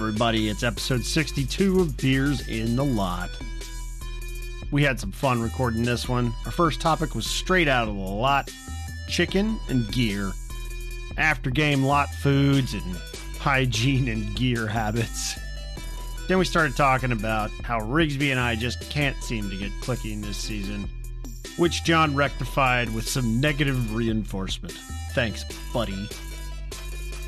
everybody, it's episode 62 of Beers in the Lot. We had some fun recording this one. Our first topic was straight out of the lot chicken and gear, after game lot foods, and hygiene and gear habits. Then we started talking about how Rigsby and I just can't seem to get clicking this season, which John rectified with some negative reinforcement. Thanks, buddy.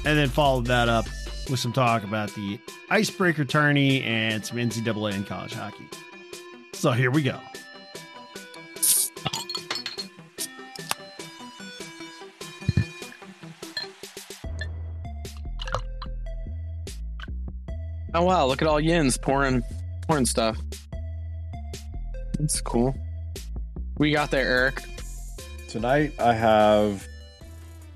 And then followed that up with some talk about the icebreaker tourney and some NCAA and college hockey. So here we go. Oh wow, look at all Yins pouring pouring stuff. That's cool. We got there, Eric. Tonight I have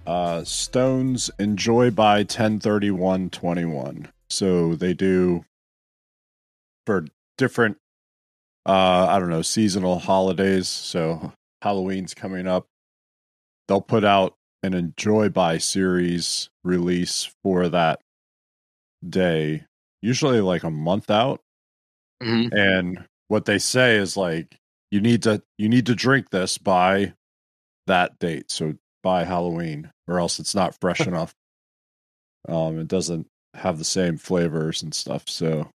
uh Stones Enjoy by 103121. So they do for different uh I don't know, seasonal holidays. So Halloween's coming up. They'll put out an Enjoy by series release for that day, usually like a month out. Mhm. And what they say is like you need to you need to drink this by that date. So by Halloween, or else it's not fresh enough. Um, it doesn't have the same flavors and stuff. So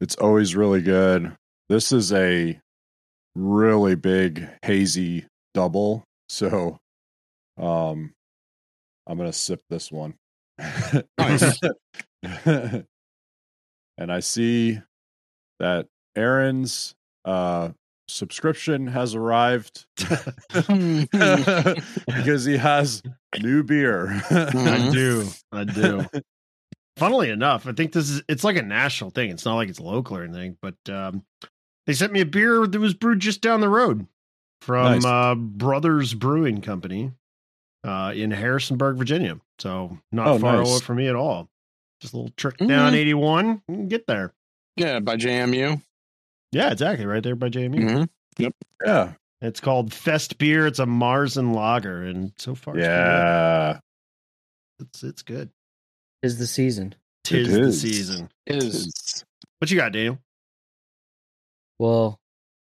it's always really good. This is a really big hazy double. So um I'm gonna sip this one. Nice. and I see that Aaron's uh subscription has arrived because he has new beer. I Mhm. do. I do. Funnily enough, I think this is it's like a national thing. It's not like it's local or anything, but um they sent me a beer that was brewed just down the road from Nice. uh Brothers Brewing Company uh in Harrisonburg, Virginia. So not Oh, far nice. away from me at all. Just a little trick down Mhm. 81 get there. yeah, by JMU. Yeah, exactly. Right there by JMU. Mhm. yeah. It's called Fest Beer. It's a Märzen Lager, and so far, Yeah. it's it's good. is the season. Tis It the season. Is What you got, Daniel? Well,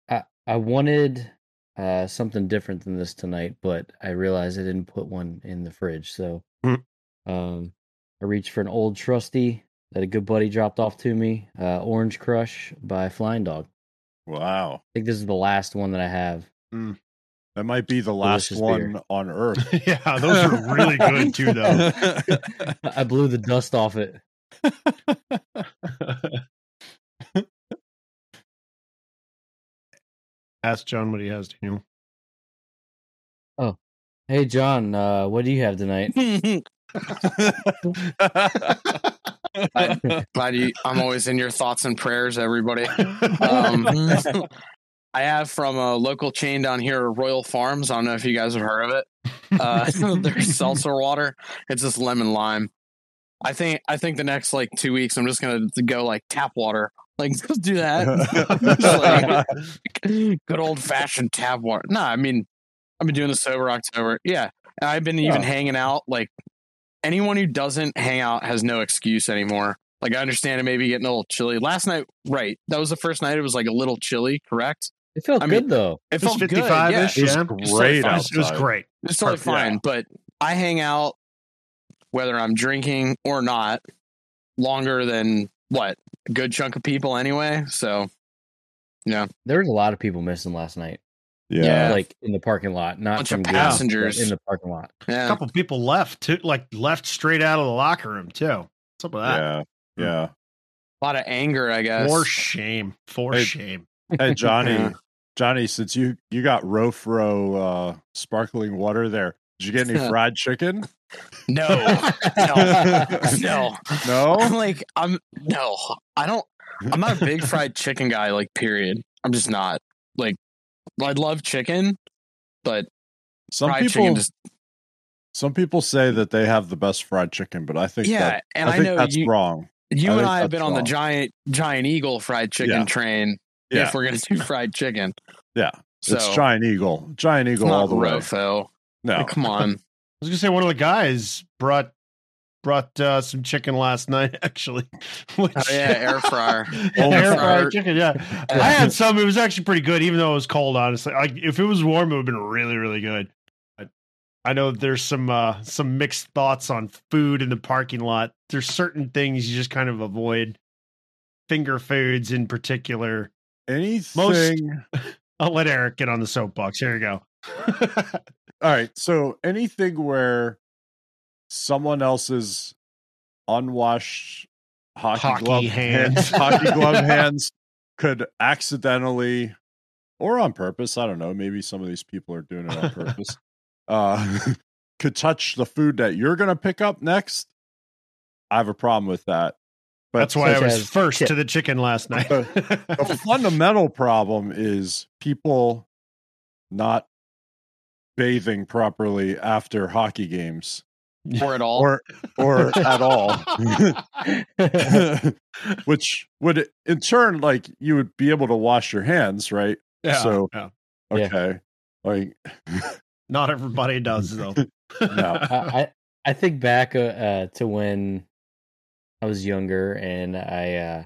I I wanted uh, something different than this tonight, but I realized I didn't put one in the fridge. So Hmm. um, I reached for an old trusty that a good buddy dropped off to me. Uh, Orange Crush by Flying Dog. Wow. I think this is the last one that I have. That might be the last Delicious one beer. on Earth. yeah, those are really good too, though. I blew the dust off it. Ask John what he has, to Daniel. Oh, hey John, uh, what do you have tonight? glad you. I'm always in your thoughts and prayers, everybody. Um, I have from a local chain down here, Royal Farms. I don't know if you guys have heard of it. Uh, their seltzer water. It's just lemon lime. I think I think the next like two weeks, I'm just gonna go like tap water. Like just do that. Good old fashioned tap water. No, I mean I've been doing this sober October. Yeah, and I've been even Yeah. hanging out. Like anyone who doesn't hang out has no excuse anymore. Like I understand it may be getting a little chilly. Last night, right? That was the first night. It was like a little chilly. Correct. It felt I good mean, though. It It was felt good. 55 Yeah, ish. It was Yeah, great It was, it was great. it's totally Perfect, yeah. fine. But I hang out whether I'm drinking or not longer than what a good chunk of people anyway. So yeah. There was a lot of people missing last night. Yeah. Yeah. Like in the parking lot, not Bunch from of games, but passengers. in the parking lot. A yeah, couple people left too, like left straight out of the locker room too. What's up with that? Yeah. Yeah. a lot of anger, I guess. For shame. For Hey, shame. Hey Johnny, Yeah. Johnny, since you you got Rofro uh sparkling water there, did you get any fried chicken? No, no, no. No? I'm like, I'm no, I don't. I'm not a big fried chicken guy. Like, period. I'm just not. I love chicken, but Some fried people just some people say that they have the best fried chicken, but I think yeah. that, and I I, think know that's you, wrong. you I and I have been on the giant giant eagle fried chicken Yeah. train. Yeah, If we're gonna do fried chicken, yeah. so it's Giant Eagle. Giant Eagle all the way. Rofo. No. Like, come on. I was gonna say one of the guys brought brought uh, some chicken last night. Actually, which, Oh, yeah, air fryer. air fryer. fried chicken. Yeah, I had some. It was actually pretty good, even though it was cold. Honestly, like if it was warm, it would have been really, really good. I, I know there's some uh, some mixed thoughts on food in the parking lot. There's certain things you just kind of avoid. Finger foods in particular. Anything I'll let Eric get on the soapbox. Here you go. All right. So anything where someone else's unwashed hockey, Hockey glove hands. hockey glove hands could accidentally or on purpose, I don't know, maybe some of these people are doing it on purpose. uh could touch the food that you're going to pick up next. I have a problem with that. But That's why I was first to the chicken last night. the fundamental problem is people not bathing properly after hockey games Or at all. or or at all which would in turn like you would be able to wash your hands right Yeah, So- yeah. Yeah. okay like not everybody does though. No. I, I I think back uh, uh, to when I was younger and I uh,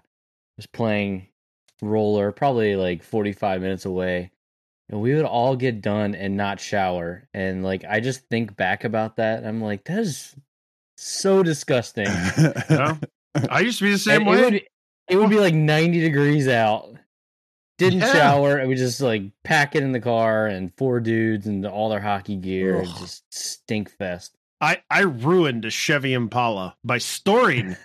was playing roller, probably like forty five minutes away, and we would all get done and not shower. And like I just think back about that, and I'm like, that is so disgusting. Yeah. I used to be the same And way. It would, it would be like 90 degrees out. Didn't Yeah. shower. And we just like pack it in the car and four dudes and all their hockey gear. and just stink fest. I, I ruined a Chevy Impala by storing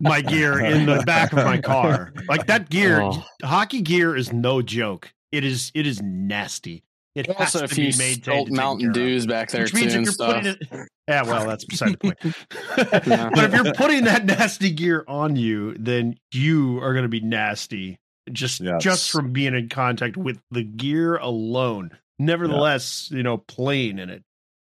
my gear in the back of my car. Like that gear, Oh. hockey gear is no joke. It is it is nasty. It has also, to if be you maintained. spilt Mountain care. Dews back there Which too means if and you're stuff. putting it, yeah, well, that's beside the point. Yeah. but if you're putting that nasty gear on you, then you are going to be nasty just Yes. just from being in contact with the gear alone. Nevertheless, you know, playing in it.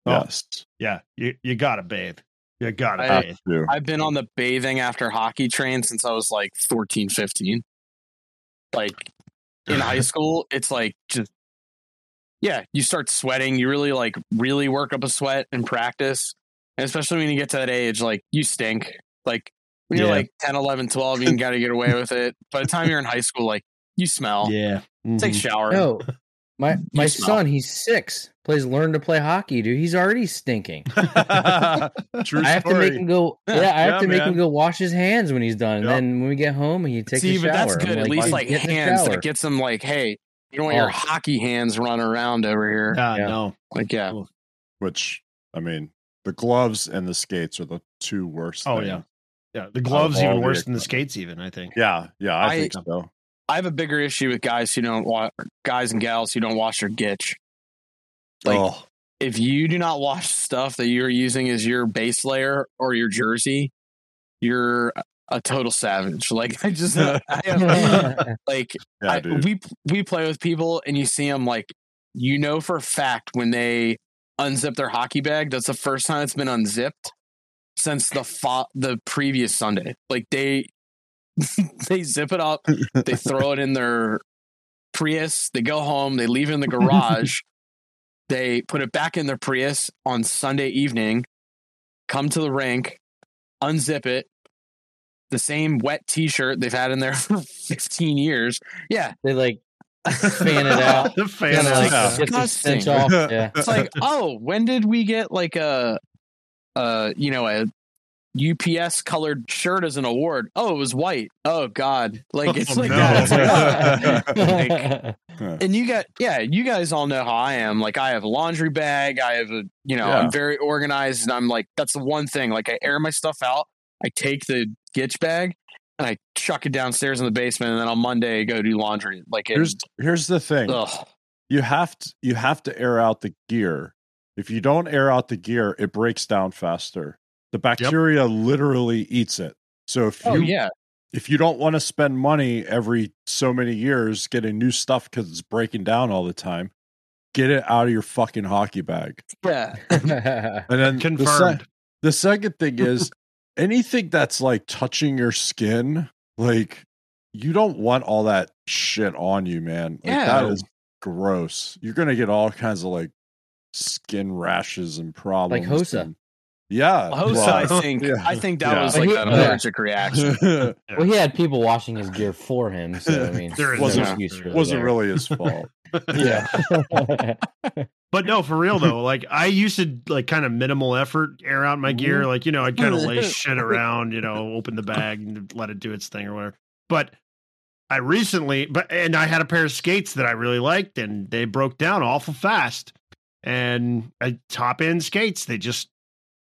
Oh, yes yeah, you you gotta bathe. You gotta I- bathe. do. I've been on the bathing after hockey train since I was like 14, 15. Like in high school, it's like just yeah, you start sweating. You really like really work up a sweat in practice. And especially when you get to that age, like you stink. Like when you're Yeah. like 10, 11, 12, you got to get away with it. By the time you're in high school, like you smell. yeah. Take a Mhm. shower. No, my my smell. son, he's six, plays learn to play hockey, dude. He's already stinking. True I have to make him go. Yeah, I have Yeah, to make man. him go wash his hands when he's done. And Yep. then when we get home, he takes See, a shower. that's I'm good. At least like get hands shower." that gets them like, hey, you don't want your Oh. hockey hands running around over here. Ah, Yeah. no. Like, yeah. which I mean, the gloves and the skates are the two worst. Oh things. yeah. Yeah. The gloves even worse than the skates, even, I think. yeah, yeah. I, I- think so. I have a bigger issue with guys who don't wa guys and gals who don't wash their gitch. Like, oh, if you do not wash stuff that you're using as your base layer or your jersey, you're a total savage. Like, I just, I have, like, yeah, I, we we play with people and you see them like, you know for a fact when they unzip their hockey bag, that's the first time it's been unzipped since the fo- the previous Sunday. Like they they zip it up, they throw it in their Prius, they go home, they leave it in the garage, they put it back in their Prius on Sunday evening, come to the rink, unzip it. The same wet T-shirt they've had in there for 15 years. Yeah, they like fan it out. the fan Kind of like out. get the stench Disgusting. off. Yeah. it's like, oh, when did we get like a, uh, you know, a UPS colored shirt as an award? Oh, it was white. Oh God, like it's Oh, like no. that. It's like. And you got, yeah, you guys all know how I am. Like I have a laundry bag. I have a, you know, Yeah. I'm very organized, and I'm like, that's the one thing. Like I air my stuff out. I take the gitch bag. And I chuck it downstairs in the basement, and then on Monday I go do laundry. Like it, here's here's the thing. ugh. You have to you have to air out the gear. If you don't air out the gear, it breaks down faster. The bacteria literally eats it. So if Oh you yeah, if you don't want to spend money every so many years getting new stuff because it's breaking down all the time, get it out of your fucking hockey bag. Yeah. And then the, se- Confirmed. the second thing is anything that's like touching your skin, like you don't want all that shit on you, man. Like, Yeah. that is gross. You're gonna get all kinds of like skin rashes and problems. Like Hossa. and- yeah. Hossa, well, I think yeah. I think that Yeah. was like an allergic reaction. well, he had people washing his gear for him, so I mean, There is there's no no- excuse really wasn't there. really his fault. Yeah. But no, for real though, like I used to like kind of minimal effort air out my gear. Mm-hmm. Like, you know, I'd kind of lay shit around, you know, open the bag and let it do its thing or whatever. But I recently, but and I had a pair of skates that I really liked and they broke down awful fast. And I top end skates, they just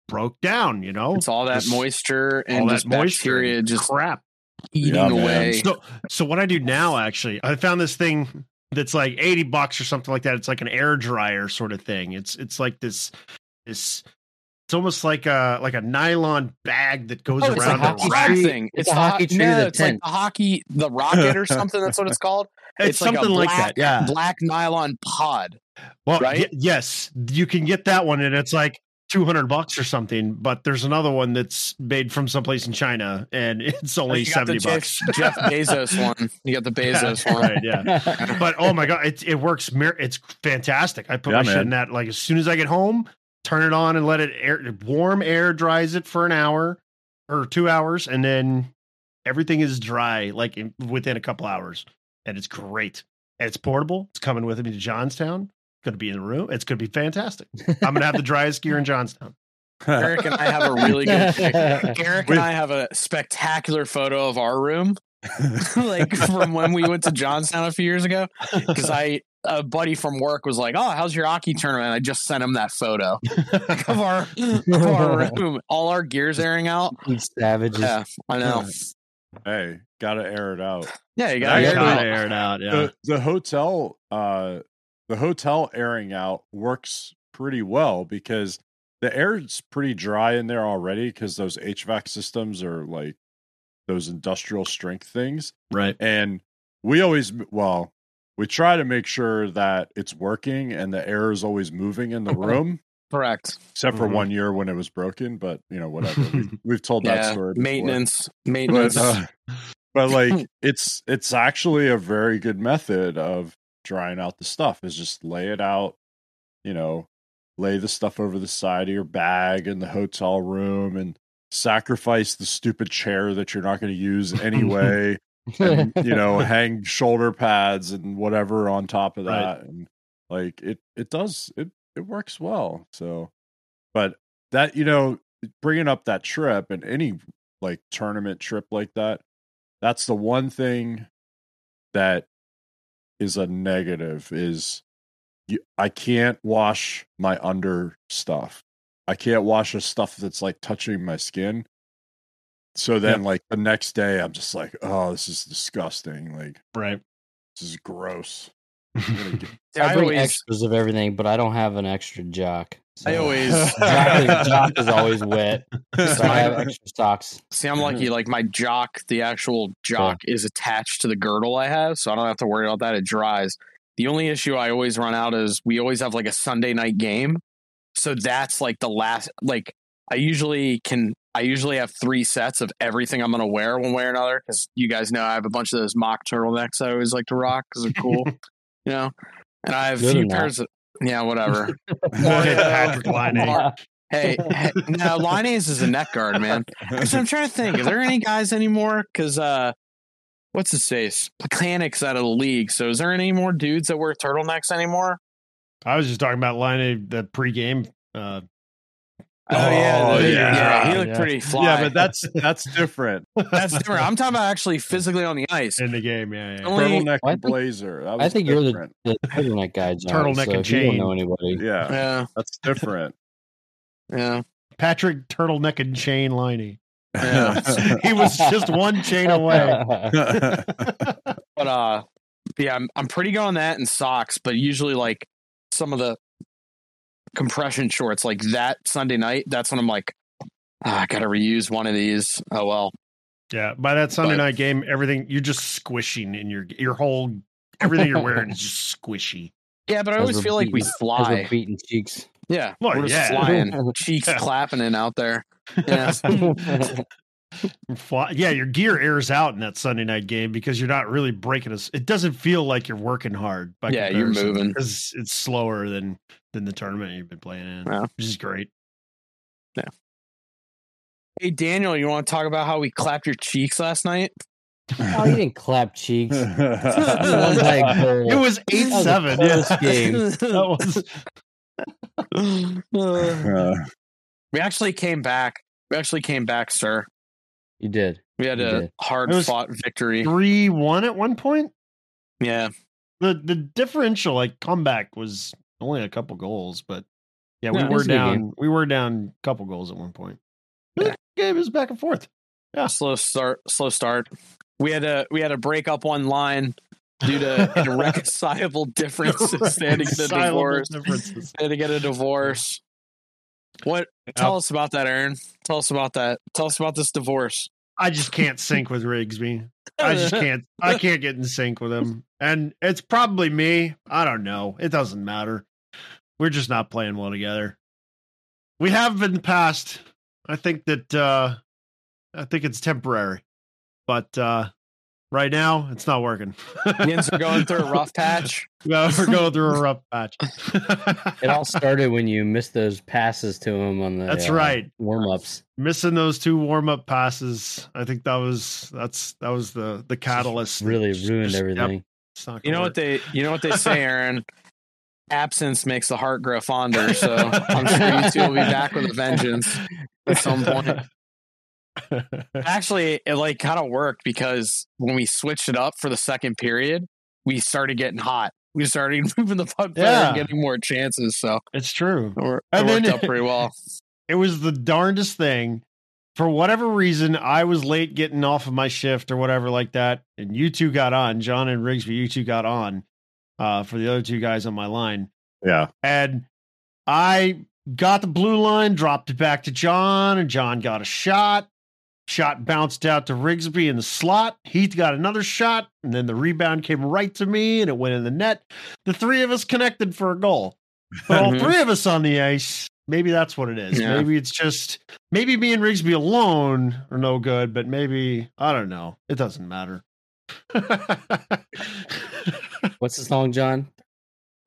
broke down, you know? It's all that Just moisture all and that just moisture bacteria and just crap. eating Yeah, man. away. So so what I do now actually, I found this thing that's like 80 bucks or something like that. It's like an air dryer sort of thing. It's it's like this this it's almost like a like a nylon bag that goes Oh, it's around a a hockey rack. tree thing. It's It's, a the hockey ho- tree No, with a it's like tent. the hockey, the rocket or something. That's what it's called. It's, like a something like black- that. Yeah. Black nylon pod. Well, right? y- yes, you can get that one and it's like 200 bucks or something, but there's another one that's made from someplace in China and it's only You got 70 Jeff, bucks. Jeff Bezos one. You got the Bezos one. right, yeah. but oh my god, it it works. It's fantastic. I put Yeah, my shit in that like as soon as I get home, turn it on and let it air. Warm air dries it for an hour or two hours, and then everything is dry like in, within a couple hours, and it's great. And it's portable. It's coming with me to Johnstown. Going to be in the room. It's going to be fantastic. I'm going to have the driest gear in Johnstown. Eric and I have a really good pic. Eric and I have a spectacular photo of our room, like from when we went to Johnstown a few years ago. Because I, a buddy from work was like, "Oh, how's your hockey tournament?" I just sent him that photo of our of our room, all our gears airing out. You savages. Yeah, I know. hey, gotta air it out. Yeah, you got yeah. to Gotta air it out. Yeah. the the hotel uh the hotel airing out works pretty well because the air's pretty dry in there already because those HVAC systems are like those industrial strength things Right. and we always well we try to make sure that it's working and the air is always moving in the room correct. except for Mhm. one year when it was broken but you know whatever we, we've told that Yeah, story before maintenance, maintenance. but, uh, but like it's it's actually a very good method of drying out the stuff is just lay it out you know lay the stuff over the side of your bag in the hotel room and sacrifice the stupid chair that you're not going to use anyway and you know hang shoulder pads and whatever on top of Right. that and like it it does it it works well so but that you know bringing up that trip and any like tournament trip like that that's the one thing that is a negative is you, I can't wash my under stuff. I can't wash the stuff that's like touching my skin. So then like the next day I'm just like, oh, this is disgusting. Like Right. this is gross. I'm get- I I bring always, extras of everything, but I don't have an extra jock. So. I always jock, is, jock is always wet, so I have extra socks. See, I'm lucky. Mm-hmm. Like my jock, the actual jock is attached to the girdle I have, so I don't have to worry about that. It dries. The only issue I always run out is we always have like a Sunday night game, so that's like the last. Like I usually can. I usually have three sets of everything I'm going to wear one way or another because you guys know I have a bunch of those mock turtlenecks I always like to rock because they're cool, you know. And I have a Good few or pairs of yeah, whatever. Patrik Laine. hey, hey, no, Linus is a neck guard, man. Actually, I'm trying to think. Are there any guys anymore? Because uh, what's his face? Mechanics out of the league. So is there any more dudes that wear turtlenecks anymore? I was just talking about Line the pregame. Uh, Oh, yeah, Oh, the- yeah. he looked Yeah. pretty fly. yeah, but that's that's different. that's different. I'm talking about actually physically on the ice. in the game. Yeah, yeah. Only- Turtleneck I and think- blazer. That I was think you're the, the turtleneck guy, John. Turtleneck so and if you don't know anybody. yeah, Yeah, that's different. yeah. Patrick turtleneck and chain liney. Yeah. he was just one chain away. But uh, yeah, I'm I'm pretty good on that and socks. But usually, like some of the compression shorts, like that Sunday night, that's when I'm like, ah, I gotta reuse one of these. Oh well. Yeah, by that Sunday But- night game, everything you're just squishing in your your whole everything you're wearing is just squishy. Yeah, but I always we're feel like we beating- As fly. we're beating cheeks. Yeah, Well, we're just yeah. flying, cheeks Yeah. clapping and out there. Yeah, Fly- Yeah, your gear airs out in that Sunday night game because you're not really breaking us. It doesn't feel like you're working hard. By Yeah, you're moving. because it's slower than than the tournament you've been playing in, Yeah. which is great. Yeah. Hey Daniel, you want to talk about how we clapped your cheeks last night? oh, you didn't clap cheeks. One yeah. leg goal. It was eight was a seven. close Yeah, game. that was Uh, we actually came back. We actually came back, sir. You did. We had You a did. hard fought victory. three one at one point. Yeah, The the differential like comeback was only a couple goals, but yeah, we it were was a good down. We were down a couple goals at one point. Yeah. The game is back and forth. Yeah, slow start. Slow start. We had a we had a break up one line due to irreconcilable differences. They had to get a divorce. differences. They had to get a divorce. What? Tell us about that, Aaron. Tell us about that. Tell us about this divorce. I just can't sync with Rigsby. I just can't. I can't get in sync with him, and it's probably me. I don't know. It doesn't matter. We're just not playing well together. We have in the past. I think that. uh I think it's temporary, but uh right now it's not working. Yins are going through a rough patch. Yeah, we're going through a rough patch. It all started when you missed those passes to him on the That's uh, right. warm ups. Missing those two warm up passes. I think that was that's that was the the catalyst. that Really just- ruined just- yep, everything. it's not You know work. what they you know what they say, Aaron? Absence makes the heart grow fonder. So I'm sure you two will be back with a vengeance at some point. Actually, it like kind of worked because when we switched it up for the second period, we started getting hot. We started moving the puck better and getting more chances. So it's true. it, wor- it worked then- out pretty well. It was the darndest thing. For whatever reason, I was late getting off of my shift or whatever like that, and you two got on. John and Rigsby, you two got on uh, for the other two guys on my line, yeah. and I got the blue line, dropped it back to John, and John got a shot. Shot bounced out to Rigsby in the slot. Heath got another shot, and then the rebound came right to me, and it went in the net. The three of us connected for a goal. But all Mhm. three of us on the ice, maybe that's what it is. Yeah. Maybe it's just maybe me and Rigsby alone are no good, but maybe I don't know. It doesn't matter. What's the song, John?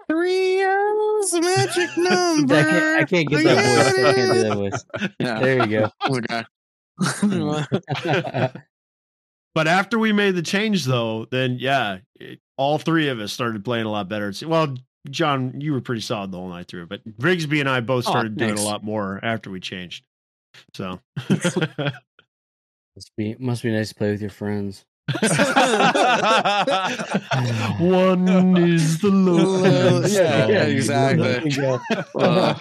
Three is a magic I number. can't, I can't get that voice. I can't do that voice. Yeah. There you Okay. go. but after we made the change, though, then yeah, it, all three of us started playing a lot better. It's- Well, John, you were pretty solid the whole night through, but Rigsby and I both Oh, started doing a lot more after we changed. So. must be must be nice to play with your friends. One is the lowest. Yeah, yeah, exactly. Uh,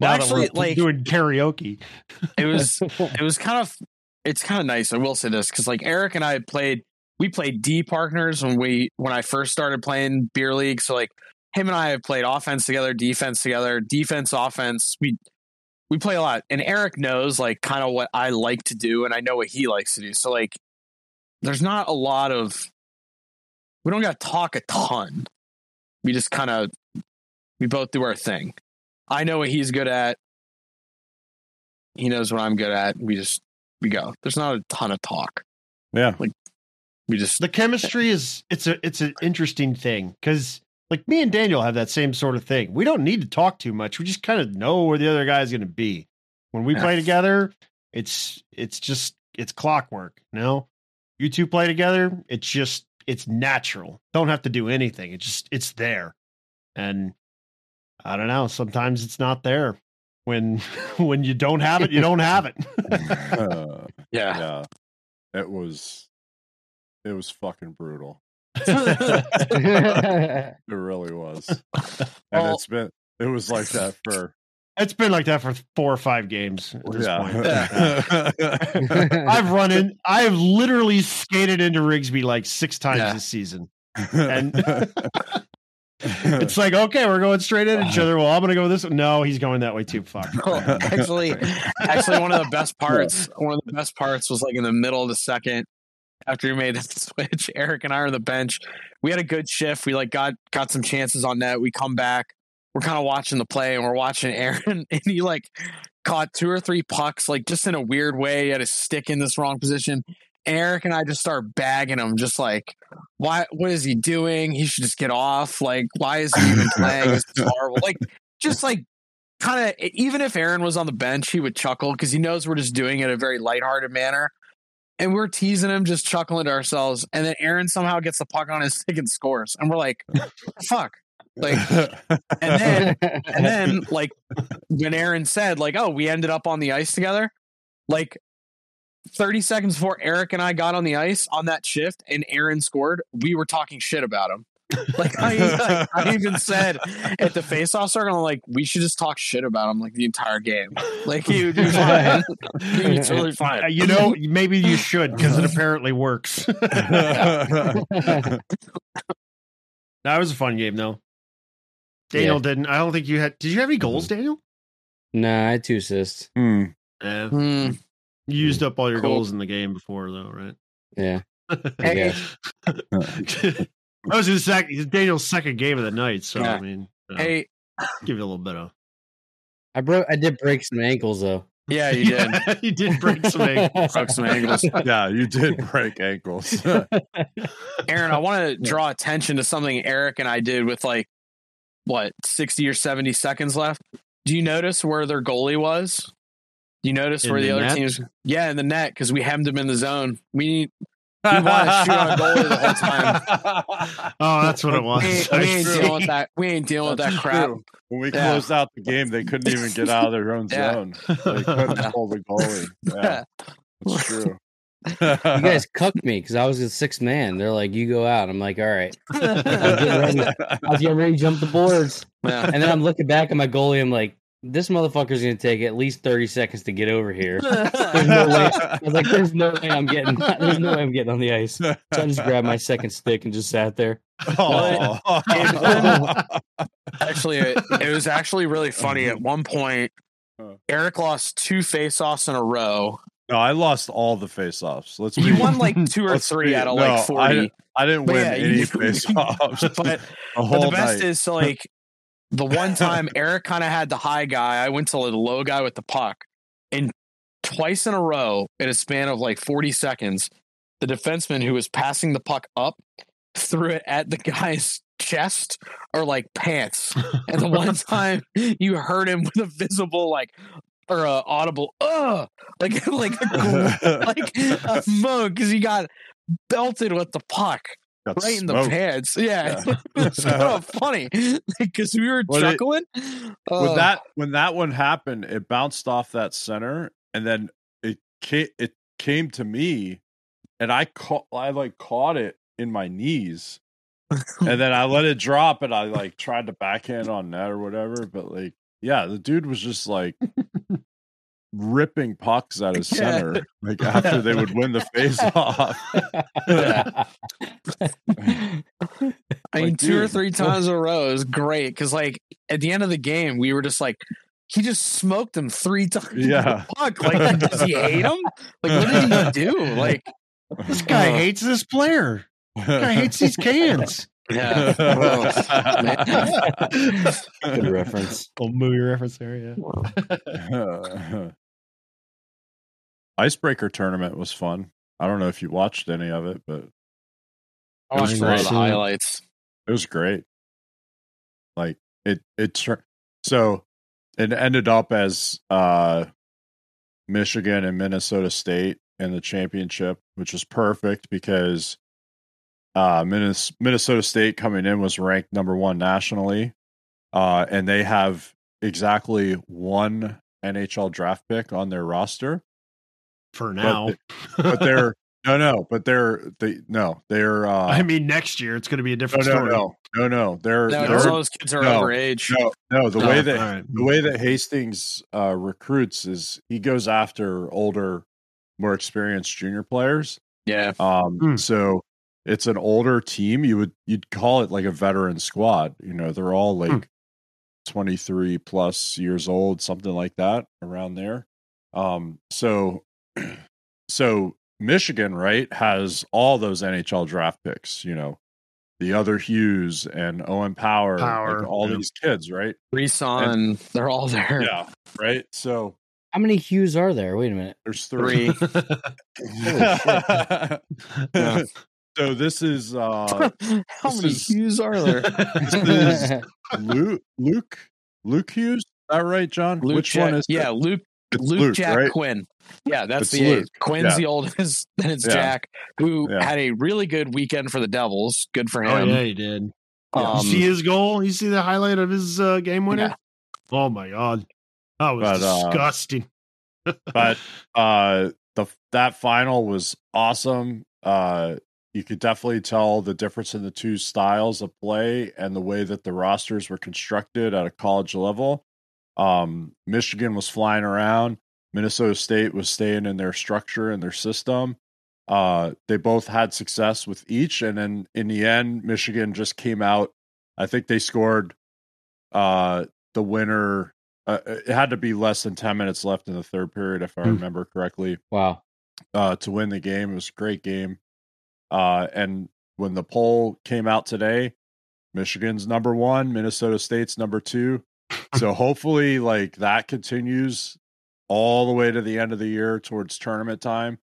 Now Actually, like- doing karaoke. it was it was kind of it's kind of nice. I will say this because like Eric and I played we played D partners when we when I first started playing beer league. So like him and I have played offense together, defense together, defense, offense. We we play a lot, and Eric knows like kind of what I like to do, and I know what he likes to do. So like, there's not a lot of we don't got to talk a ton. We just kind of we both do our thing. I know what he's good at. He knows what I'm good at. We just we go. There's not a ton of talk. Yeah. Like we just The chemistry is it's a it's an interesting thing because like me and Daniel have that same sort of thing. We don't need to talk too much. We just kind of know where the other guy is going to be. When we Yeah. play together, it's it's just it's clockwork. You know, you two play together. It's just it's natural. Don't have to do anything. It just it's there, and I don't know. Sometimes it's not there. When when you don't have it, you don't have it. Uh, yeah. yeah. It was it was fucking brutal. It really was. And Well- it's been it was like that for it's been like that for four or five games at this point. yeah. I've run in. I've literally skated into Rigsby like six times Yeah. this season. and it's like okay, we're going straight at each other. Well, I'm gonna go this. No, he's going that way too. Fuck. actually, actually, one of the best parts, one of the best parts was like in the middle of the second after we made the switch. Eric and I are on the bench. We had a good shift. We like got got some chances on net. We come back. We're kind of watching the play, and we're watching Aaron, and he like caught two or three pucks, like just in a weird way. He had his stick in this wrong position. Eric and I just start bagging him, just like, why? What is he doing? He should just get off. Like, why is he even playing? This is horrible. Like, just like, kind of. Even if Aaron was on the bench, he would chuckle because he knows we're just doing it in a very lighthearted manner. And we're teasing him, just chuckling to ourselves. And then Aaron somehow gets the puck on his stick and scores, and we're like, "Fuck!" Like, and then and then like when Aaron said like, "Oh, we ended up on the ice together," like 30 seconds before Eric and I got on the ice on that shift and Aaron scored, we were talking shit about him. Like I, like, I even said at the face-off circle, I'm like, we should just talk shit about him like the entire game. Like he would be fine. he was totally Uh, fine. you know, maybe you should because it apparently works. that was a fun game though. Daniel Yeah. didn't. I don't think you had. Did you have any goals, Daniel? nah, I had two assists. Hmm. Yeah. Hmm. You used up all your Cool. goals in the game before, though, right? Yeah. I Hey, guess. that was his second, Daniel's second game of the night. So Yeah. I mean, you know, Hey, give you a little bit of. I broke. I did break some ankles though. yeah, you did. Yeah, you did break some ankles. Broke some ankles. yeah, you did break ankles. Aaron, I want to draw attention to something Eric and I did with like what 60 or 70 seconds left. Do you notice where their goalie was? Do you notice In where the, the other net? teams? Yeah, in the net because we hemmed him in the zone. We need We wanted to shoot on goalie the whole time. Oh, that's what it we was. ain't, we ain't dealing with that. We ain't dealing with that crap. true. When we Yeah. closed out the game, they couldn't even get out of their own Yeah. zone. They couldn't hold the goalie. Yeah, that's true. You guys cucked me because I was the sixth man. They're like, "You go out." I'm like, "All right." getting ready. I was getting ready to jump the boards, Yeah. and then I'm looking back at my goalie. I'm like, "This motherfucker's gonna take at least 30 seconds to get over here." There's no way. I was like, "There's no way I'm getting. There's no way I'm getting on the ice." So I just grabbed my second stick and just sat there. Oh. actually, it, it was actually really funny. At one point, Eric lost two face-offs in a row. no, I lost all the face-offs. Let's He be, won like two or three be- out of no, like forty. I, I didn't But win yeah, any you- face-offs. but the But the best night. is so like the one time Eric kind of had the high guy, I went to the low guy with the puck, and twice in a row in a span of like forty seconds, the defenseman who was passing the puck up threw it at the guy's chest or like pants, and the one time you heard him with a visible like or a audible uh like like like a moan because he got belted with the puck Got right in the smoked. pants. Yeah, Yeah. it's so funny because we were it- chuckling. when Uh, that when that one happened, it bounced off that center, and then it came, it came to me, and I caught I like caught it in my knees, and then I let it drop, and I like tried to backhand on net or whatever, but like yeah, the dude was just like ripping pucks at his Yeah. center, like after they would win the face off. I mean, like, two or three times in a row is great because, like, at the end of the game, we were just like, he just smoked him three times. Yeah. puck. Like, does he hate him? Like, what did he do? Like, This guy Uh, hates this player. This guy hates these cans. Yeah. Good reference. Old movie reference there, yeah. Icebreaker tournament was fun. I don't know if you watched any of it, but I watched a lot of the highlights. it was great. Like it, it tur- so it ended up as uh Michigan and Minnesota State in the championship, which was perfect because uh Minnesota State coming in was ranked number one nationally, uh, and they have exactly one NHL draft pick on their roster. For now. but they're no no but they're they no they're uh I mean, next year it's going to be a different no story. no no no they're, No, they're all those kids are no, overage. no no the Oh, way that all right. the way that Hastings uh recruits is he goes after older more experienced junior players Yeah. um Hmm. so it's an older team. You would you'd call it like a veteran squad. You know, they're all like Hmm. 23 plus years old, something like that, around there. Um, so so Michigan, right, has all those NHL draft picks, you know, the other Hughes and Owen Power, Power, like all yeah. these kids, right? Reson, they're all there. Yeah, right. So How many Hughes are there? Wait a minute. there's three. Three. Yeah. So this is uh How many is- Hughes are there? this is Luke Luke Luke Hughes. Is that right, John? Luke Which Jack, one is it? yeah, Luke It's Luke, Jack right? Quinn. Yeah, that's It's the age. Luke. Quinn's Yeah. the oldest. Then it's Yeah. Jack, who Yeah. had a really good weekend for the Devils. Good for oh him. yeah, he did. Um, you see his goal? You see the highlight of his uh, game winner? Yeah. Oh my god, that was But, uh, disgusting. but uh the that final was awesome uh you could definitely tell the difference in the two styles of play and the way that the rosters were constructed at a college level um michigan was flying around minnesota state was staying in their structure and their system uh they both had success with each and then in the end michigan just came out i think they scored uh the winner uh, it had to be less than 10 minutes left in the third period if i Hmm. remember correctly wow. uh, to win the game. It was a great game. Uh, and when the poll came out today, Michigan's number one, Minnesota State's number two. So hopefully, like that continues all the way to the end of the year towards tournament time,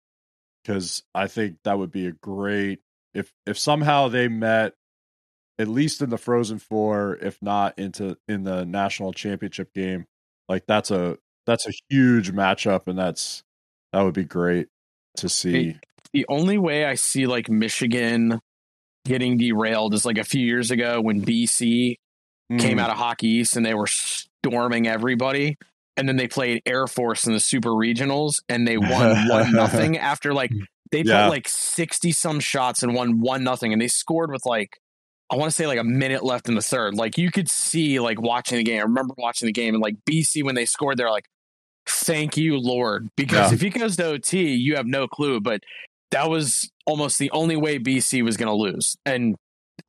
because I think that would be a great if if somehow they met at least in the Frozen Four, if not into in the national championship game. Like that's a that's a huge matchup, and that's that would be great to see. The only way I see like Michigan getting derailed is like a few years ago when BC came Mm. out of Hockey East and they were storming everybody. And then they played Air Force in the Super Regionals and they won one nothing after like they Yeah. put like sixty some shots and won one nothing and they scored with like I want to say like a minute left in the third. Like you could see like watching the game. I remember watching the game and like BC when they scored, they're like, "Thank you, Lord," because Yeah. if it goes to OT, you have no clue. But that was almost the only way BC was going to lose, and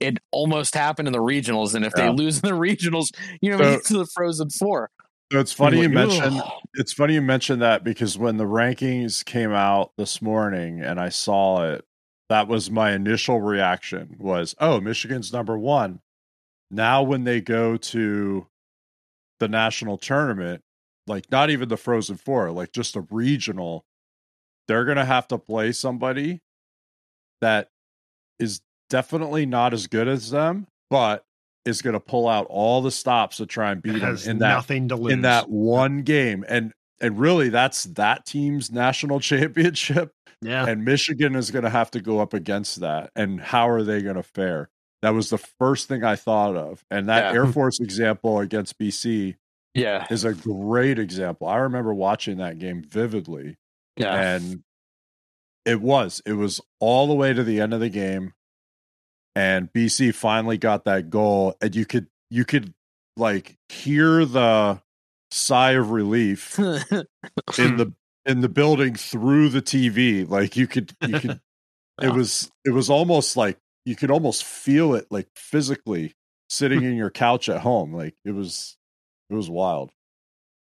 it almost happened in the regionals. And if Yeah. they lose in the regionals, you know, So- get to the Frozen Four. So it's funny you mentioned it's funny you mentioned that because when the rankings came out this morning and I saw it, that was my initial reaction was, "Oh, Michigan's number 1." Now when they go to the national tournament, like not even the Frozen 4, like just a regional, they're going to have to play somebody that is definitely not as good as them, but is going to pull out all the stops to try and beat It them in that nothing to lose in that one game. And and really that's that team's national championship Yeah, and michigan is going to have to go up against that and how are they going to fare? That was the first thing i thought of and that Yeah. air force example against bc Yeah, is a great example. I remember watching that game vividly yeah. and it was it was all the way to the end of the game and bc finally got that goal and you could you could like hear the sigh of relief in the in the building through the tv like you could you could it ah. was it was almost like you could almost feel it like physically sitting in your couch at home like it was it was wild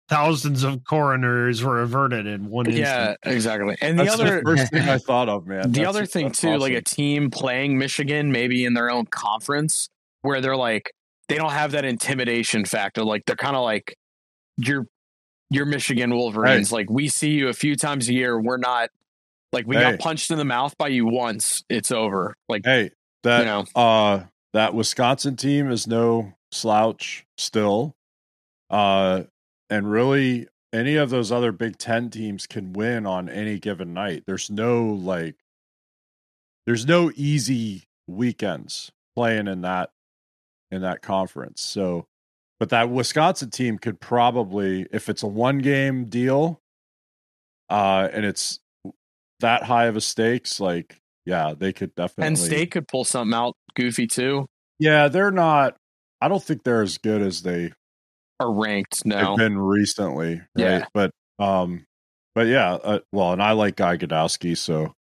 thousands of coroners were averted in one yeah, instant. exactly. And the that's other the first thing i thought of man the That's- other thing that's too, like a team playing Michigan, maybe in their own conference, where they're like they don't have that intimidation factor. Like they're kind of like you're you're Michigan Wolverines. Like we see you a few times a year. We're not like we Hey. got punched in the mouth by you once. It's over. Like hey that you know, uh that Wisconsin team is no slouch still. Uh and really any of those other Big 10 teams can win on any given night. There's no like there's no easy weekends playing in that in that conference. So but that Wisconsin team could probably if it's a one game deal uh and it's that high of a stakes like yeah, they could definitely Penn State could pull something out goofy too, Yeah, they're not. I don't think they're as good as they or ranked. have been recently. Right? Yeah. but um, but yeah. Uh, well, and I like Guy Gadowsky, so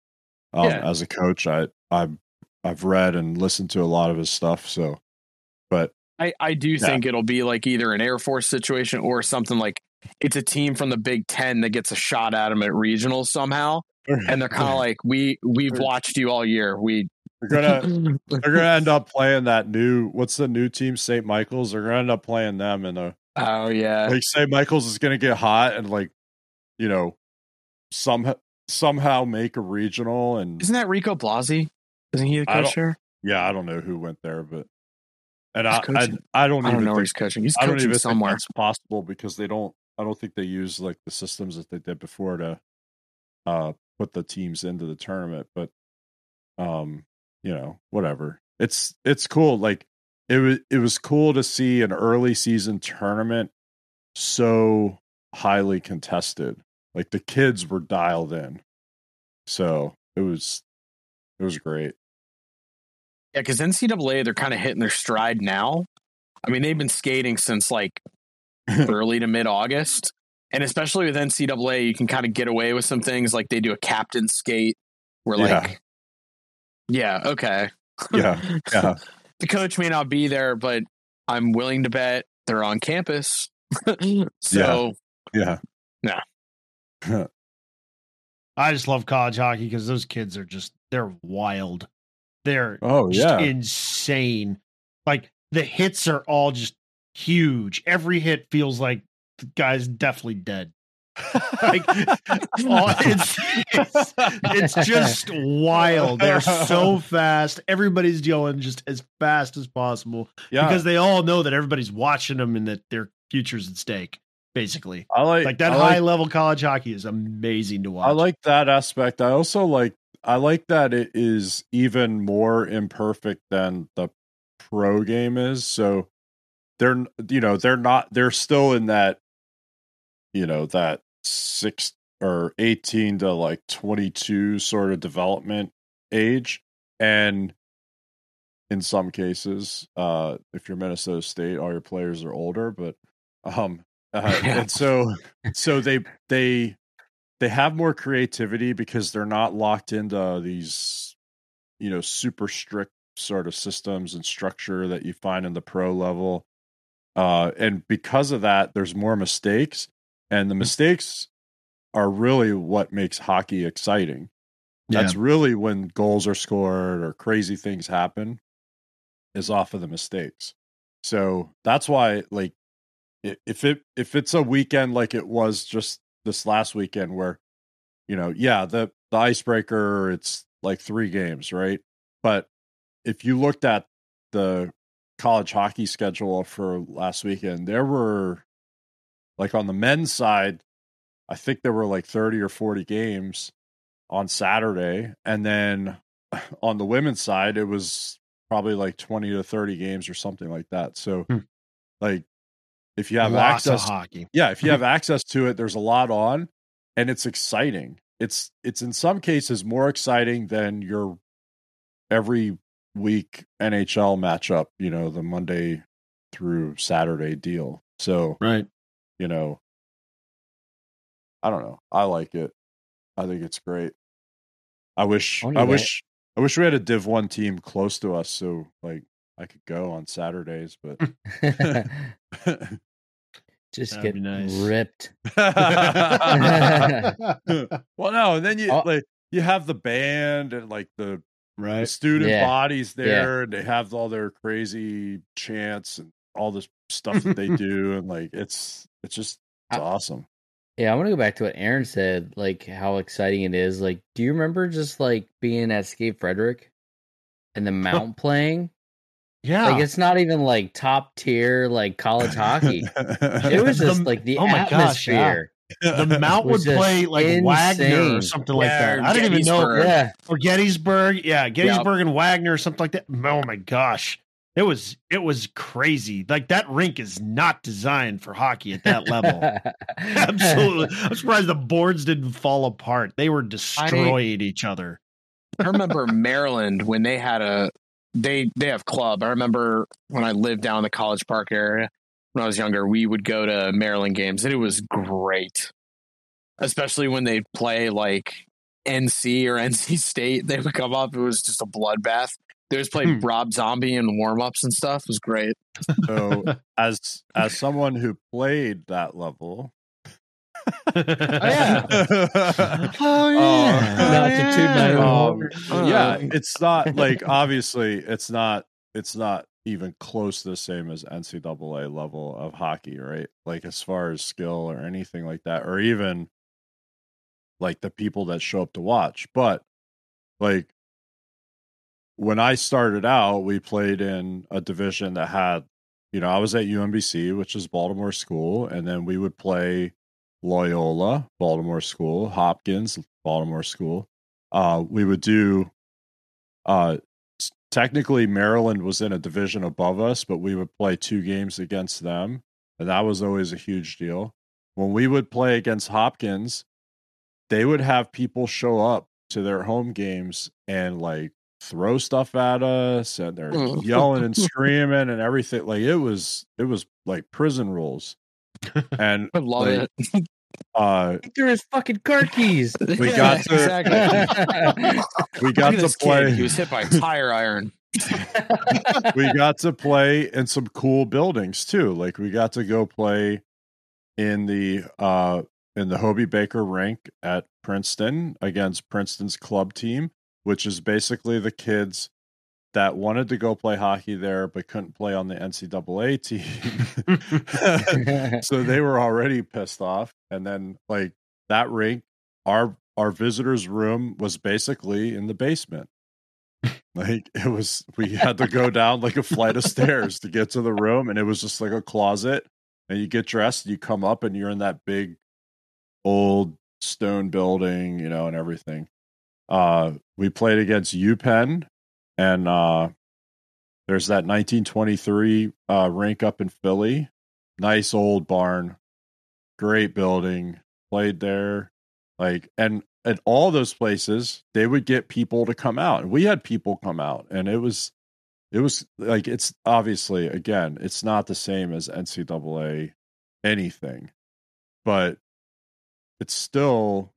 um, Yeah. as a coach, I I'm I've read and listened to a lot of his stuff. So, but I, I do Yeah. think it'll be like either an Air Force situation or something like it's a team from the Big Ten that gets a shot at them at regionals somehow, and they're kind of like, we we've watched you all year. We they're gonna they're gonna end up playing that new what's the new team St. Michael's. They're gonna end up playing them in a oh yeah, like say Michael's is gonna get hot and like you know some somehow make a regional and isn't that Rico Blasi? Isn't he the I coach there? yeah I don't know who went there but and I, I I don't I even don't know where he's coaching. He's I don't coaching even somewhere. think that's possible because they don't. I don't think they use like the systems that they did before to uh put the teams into the tournament. But um, you know, whatever. It's it's cool. Like it was it was cool to see an early season tournament so highly contested. Like the kids were dialed in, so it was it was great. Yeah, because NCAA they're kind of hitting their stride now. I mean, they've been skating since like early to mid August, and especially with NCAA, you can kind of get away with some things like they do a captain skate where Yeah. like, yeah, okay, Yeah, yeah. the coach may not be there, but I'm willing to bet they're on campus. so Yeah. Yeah. I just love college hockey because those kids are just they're wild. They're Oh just yeah. insane. Like the hits are all just huge. Every hit feels like the guy's definitely dead. Like it's, it's it's just wild. They're so fast. Everybody's going just as fast as possible yeah. because they all know that everybody's watching them and that their future's at stake. Basically, I like like that I like- high level college hockey is amazing to watch. I like that aspect. I also like I like that it is even more imperfect than the pro game is. So they're you know, they're not they're still in that you know, that 6 or 18 to like 22 sort of development age and in some cases uh if you're Minnesota State all your players are older but um uh, and so so they they they have more creativity because they're not locked into these you know super strict sort of systems and structure that you find in the pro level uh and because of that there's more mistakes and the mistakes are really what makes hockey exciting. That's really when goals are scored or crazy things happen is off of the mistakes. So that's why like if it if it's a weekend like it was just this last weekend where you know yeah the the icebreaker it's like three games right? But if you looked at the college hockey schedule for last weekend there were like on the men's side i think there were like 30 or 40 games on saturday and then on the women's side it was probably like 20 to 30 games or something like that so Hmm. like if you have Lots access hockey. yeah if you have access to it there's a lot on and it's exciting it's it's in some cases more exciting than your every week nhl matchup you know the monday through saturday deal so Right. You know i don't know i like it i think it's great i wish I wish i wish we had a div 1 team close to us so like i could go on saturdays but Just That'd get nice. ripped. well, no, and then you Oh. like you have the band and like the, the right. student Yeah. bodies there, and they have all their crazy chants and all this stuff that they do, and like it's it's just it's I- awesome. Yeah, I want to go back to what Aaron said, like how exciting it is. Like, do you remember just like being at Skate Frederick and the mount playing? Yeah. Like, it's not even like top tier like college hockey. It was The- just like the oh my gosh, yeah. atmosphere. the Mount would play like Wagner or insane. something like that. I didn't even know. Gettysburg. Yeah, Or Gettysburg. Yeah, Gettysburg and Wagner or something like that. Oh my gosh. It was it was crazy. Like that rink is not designed for hockey at that level. Absolutely. I'm surprised the boards didn't fall apart. They were destroying each other. I remember Maryland when they had a they they have club. I remember when I lived down in the College Park area when I was younger, we would go to Maryland games and it was great. Especially when they'd play like NC or NC State, they would come up. It was just a bloodbath. They always played Rob Zombie and warm ups and stuff. It was great. So as as someone who played that level, yeah. Oh yeah. Not to toot my own Um, yeah, it's not like obviously it's not it's not even close to the same as NCAA level of hockey, right? Like as far as skill or anything like that, or even like the people that show up to watch. But like when I started out, we played in a division that had, you know, I was at UMBC, which is Baltimore school, and then we would play Loyola, Baltimore school, Hopkins, Baltimore school. Uh, we would do uh technically Maryland was in a division above us, but we would play two games against them, and that was always a huge deal. When we would play against Hopkins, they would have people show up to their home games and like throw stuff at us and they're Mm. yelling and screaming and everything like it was it was like prison rules and I love like, it. uh They're his fucking car keys. we Yeah, got to- exactly. we got to this kid. play He was hit by a tire iron. we got to play in some cool buildings too. Like we got to go play in the uh in the Hobey Baker rink at Princeton against Princeton's club team, which is basically the kids that wanted to go play hockey there but couldn't play on the NCAA team. so they were already pissed off. And then like that rink our our visitors room was basically in the basement. Like it was we had to go down like a flight of stairs to get to the room and it was just like a closet. And you get dressed you come up and you're in that big old stone building you know and everything uh we played against UPenn and uh there's that 1923 uh rink up in Philly. Nice old barn great building played there. Like and at all those places they would get people to come out. And we had people come out and it was it was like it's obviously again it's not the same as ncaa anything but it's still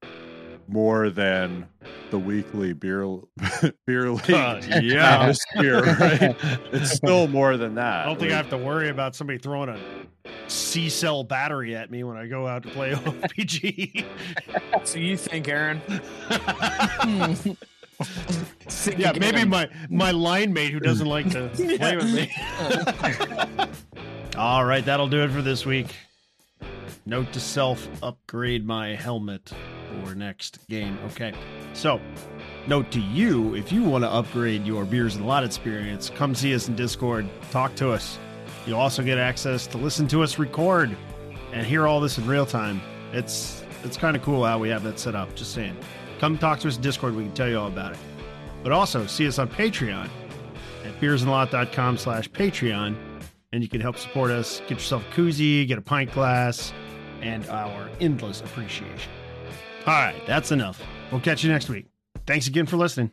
more than the weekly beer beer league Uh, yeah. atmosphere right it's still more than that I don't think I have to worry about somebody throwing a C cell battery at me when I go out to play OPG. So you think, Aaron? yeah, maybe my my line mate who doesn't like to play with me. All right, that'll do it for this week. Note to self: upgrade my helmet for next game. Okay, so note to you: if you want to upgrade your beers and lot experience, come see us in Discord. Talk to us. You'll also get access to listen to us record and hear all this in real time. It's it's kind of cool how we have that set up. Just saying. Come talk to us in Discord. We can tell you all about it. But also see us on Patreon at beersandlot.com slash Patreon. And you can help support us. Get yourself a koozie, get a pint glass, and our endless appreciation. All right, that's enough. We'll catch you next week. Thanks again for listening.